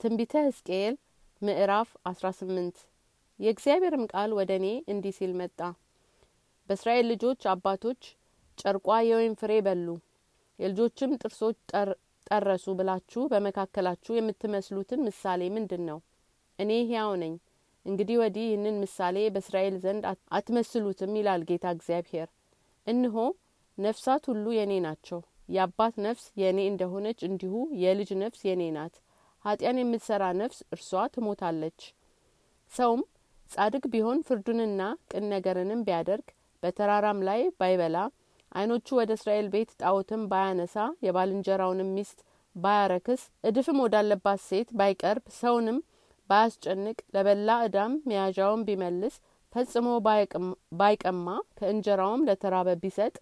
ትንቢተ ሕዝቅኤል ምዕራፍ 18 የእግዚአብሔርም ቃል ወደ እኔ እንዲህ ሲል መጣ። በእስራኤል ልጆች አባቶች ጨርቋ የወይን ፍሬ በሉ፣ የልጆችም ጥርሶች ጠረሱ ብላችሁ በመካከላችሁ የምትመስሉትን ምሳሌ ምንድን ነው? እኔ ሕያው ነኝ፣ እንግዲህ ወዲህ ይህንን ምሳሌ በእስራኤል ዘንድ አትመስሉትም ይላል ጌታ እግዚአብሔር። እንሆ ነፍሳት ሁሉ የእኔ ናቸው። የአባት ነፍስ የእኔ እንደሆነች እንዲሁ የልጅ ነፍስ የእኔ ናት። ኃጢያን የምትሰራ ነፍስ እርሷ ትሞታለች። ሰውም ጻድቅ ቢሆን ፍርዱንና ቅን ነገርንም ቢያደርግ በተራራም ላይ ባይበላ ዓይኖቹ ወደ እስራኤል ቤት ጣዖትም ባያነሳ የባልንጀራውንም ሚስት ባያረክስ እድፍም ወዳለባት ሴት ባይቀርብ ሰውንም ባያስጨንቅ ለበላ እዳም መያዣውን ቢመልስ ፈጽሞ ባይቀማ ከእንጀራውም ለተራበ ቢሰጥ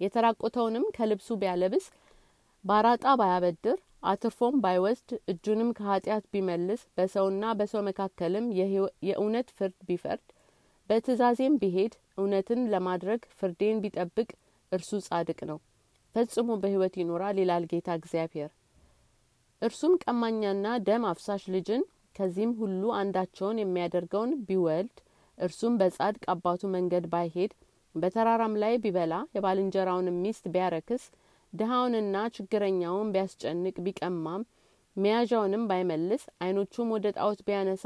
የተራቆተውንም ከልብሱ ቢያለብስ ባራጣ ባያበድር አትርፎም ባይወስድ እጁንም ከኃጢአት ቢመልስ በሰውና በሰው መካከልም የእውነት ፍርድ ቢፈርድ በትእዛዜም ቢሄድ እውነትን ለማድረግ ፍርዴን ቢጠብቅ እርሱ ጻድቅ ነው፣ ፈጽሞ በሕይወት ይኖራል ይላል ጌታ እግዚአብሔር። እርሱም ቀማኛና ደም አፍሳሽ ልጅን ከዚህም ሁሉ አንዳቸውን የሚያደርገውን ቢወልድ እርሱም በጻድቅ አባቱ መንገድ ባይሄድ በተራራም ላይ ቢበላ የባልንጀራውንም ሚስት ቢያረክስ ድሀውንና ችግረኛውን ቢያስጨንቅ ቢቀማም መያዣውንም ባይመልስ ዓይኖቹም ወደ ጣዖት ቢያነሳ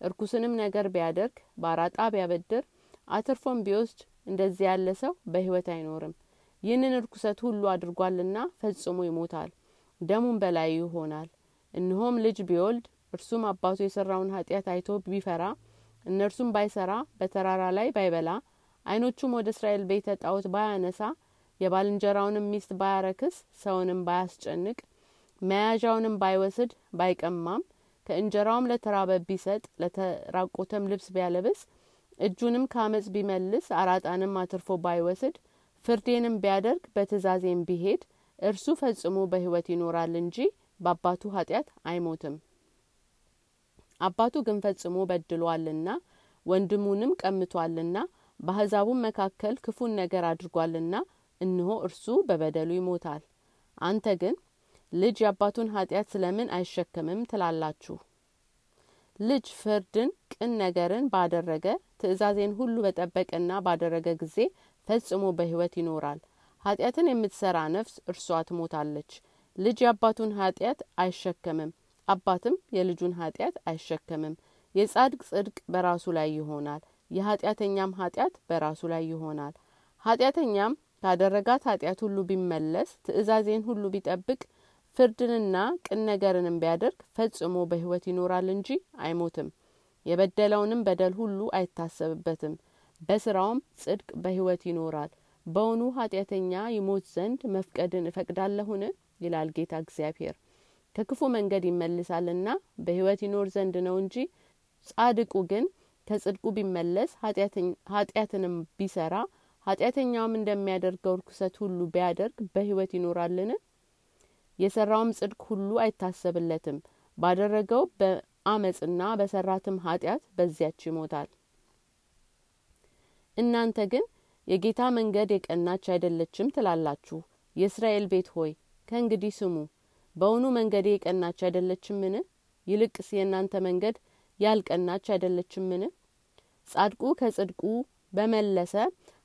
እርኩስንም ነገር ቢያደርግ ባራጣ ቢያበድር አትርፎም ቢወስድ እንደዚህ ያለ ሰው በሕይወት አይኖርም። ይህንን እርኩሰት ሁሉ አድርጓልና ፈጽሞ ይሞታል፣ ደሙም በላዩ ይሆናል። እነሆም ልጅ ቢወልድ እርሱም አባቱ የሰራውን ኃጢአት አይቶ ቢፈራ እንዲሁም ባይሰራ በተራራ ላይ ባይበላ ዓይኖቹም ወደ እስራኤል ቤት ጣዖት ባያነሳ የባልንጀራውንም ሚስት ባያረክስ ሰውንም ባያስጨንቅ መያዣውንም ባይወስድ ባይቀማም ከእንጀራውም ለተራበ ቢሰጥ ለተራቆተም ልብስ ቢያለብስ እጁንም ከአመፅ ቢመልስ አራጣንም አትርፎ ባይወስድ ፍርዴንም ቢያደርግ በትእዛዜም ቢሄድ እርሱ ፈጽሞ በሕይወት ይኖራል እንጂ በአባቱ ኃጢአት አይሞትም። አባቱ ግን ፈጽሞ በድሏልና ወንድሙንም ቀምቷልና በአሕዛቡም መካከል ክፉን ነገር አድርጓልና እነሆ እርሱ በበደሉ ይሞታል። አንተ ግን ልጅ የአባቱን ኃጢአት ስለምን አይሸከምም ትላላችሁ? ልጅ ፍርድን፣ ቅን ነገርን ባደረገ ትእዛዜን ሁሉ በጠበቀና ባደረገ ጊዜ ፈጽሞ በሕይወት ይኖራል። ኃጢአትን የምትሰራ ነፍስ እርሷ ትሞታለች። ልጅ የአባቱን ኃጢአት አይሸከምም፣ አባትም የልጁን ኃጢአት አይሸከምም። የጻድቅ ጽድቅ በራሱ ላይ ይሆናል፣ የኃጢአተኛም ኃጢአት በራሱ ላይ ይሆናል። ኃጢአተኛም ካደረጋት ኃጢአት ሁሉ ቢመለስ ትእዛዜን ሁሉ ቢጠብቅ ፍርድንና ቅን ነገርንም ቢያደርግ ፈጽሞ በሕይወት ይኖራል እንጂ አይሞትም። የበደለውንም በደል ሁሉ አይታሰብበትም፣ በስራውም ጽድቅ በሕይወት ይኖራል። በውኑ ኃጢአተኛ ይሞት ዘንድ መፍቀድን እፈቅዳለሁን? ይላል ጌታ እግዚአብሔር። ከክፉ መንገድ ይመልሳልና በሕይወት ይኖር ዘንድ ነው እንጂ ጻድቁ ግን ከጽድቁ ቢመለስ ኃጢአትንም ቢሰራ ኃጢአተኛውም እንደሚያደርገው ርኩሰት ሁሉ ቢያደርግ በሕይወት ይኖራልን? የሰራውም ጽድቅ ሁሉ አይታሰብለትም። ባደረገው በአመፅና በሰራትም ኃጢአት በዚያች ይሞታል። እናንተ ግን የጌታ መንገድ የቀናች አይደለችም ትላላችሁ። የእስራኤል ቤት ሆይ ከእንግዲህ ስሙ። በውኑ መንገዴ የቀናች አይደለችምን? ይልቅስ የእናንተ መንገድ ያልቀናች አይደለችምን? ጻድቁ ከጽድቁ በመለሰ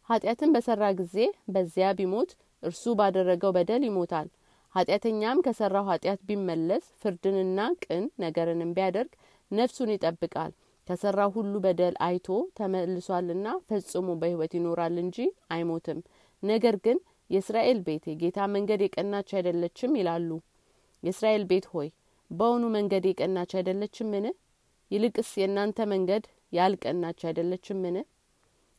ኃጢአትን በሰራ ጊዜ በዚያ ቢሞት እርሱ ባደረገው በደል ይሞታል። ኃጢአተኛም ከሰራው ኃጢአት ቢመለስ ፍርድንና ቅን ነገርንም ቢያደርግ ነፍሱን ይጠብቃል። ከሰራው ሁሉ በደል አይቶ ተመልሷልና ፈጽሞ በሕይወት ይኖራል እንጂ አይሞትም። ነገር ግን የእስራኤል ቤት የጌታ መንገድ የቀናች አይደለችም ይላሉ። የእስራኤል ቤት ሆይ በውኑ መንገድ የቀናች አይደለችምን? ይልቅስ የእናንተ መንገድ ያልቀናች አይደለችምን?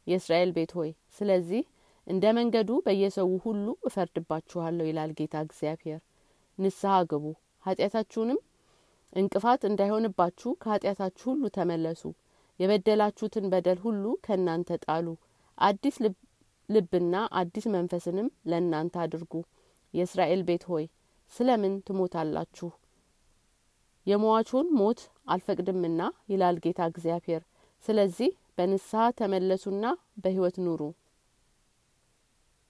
የእስራኤል ቤት ሆይ ስለዚህ እንደ መንገዱ በየሰው ሁሉ እፈርድባችኋለሁ ይላል ጌታ እግዚአብሔር። ንስሐ ግቡ፣ ኃጢአታችሁንም እንቅፋት እንዳይሆንባችሁ ከኃጢአታችሁ ሁሉ ተመለሱ። የበደላችሁትን በደል ሁሉ ከእናንተ ጣሉ። አዲስ ልብና አዲስ መንፈስንም ለእናንተ አድርጉ። የእስራኤል ቤት ሆይ ስለምን ትሞታላችሁ? የሟቹን ሞት አልፈቅድምና ይላል ጌታ እግዚአብሔር። ስለዚህ በንስሐ ተመለሱና በሕይወት ኑሩ።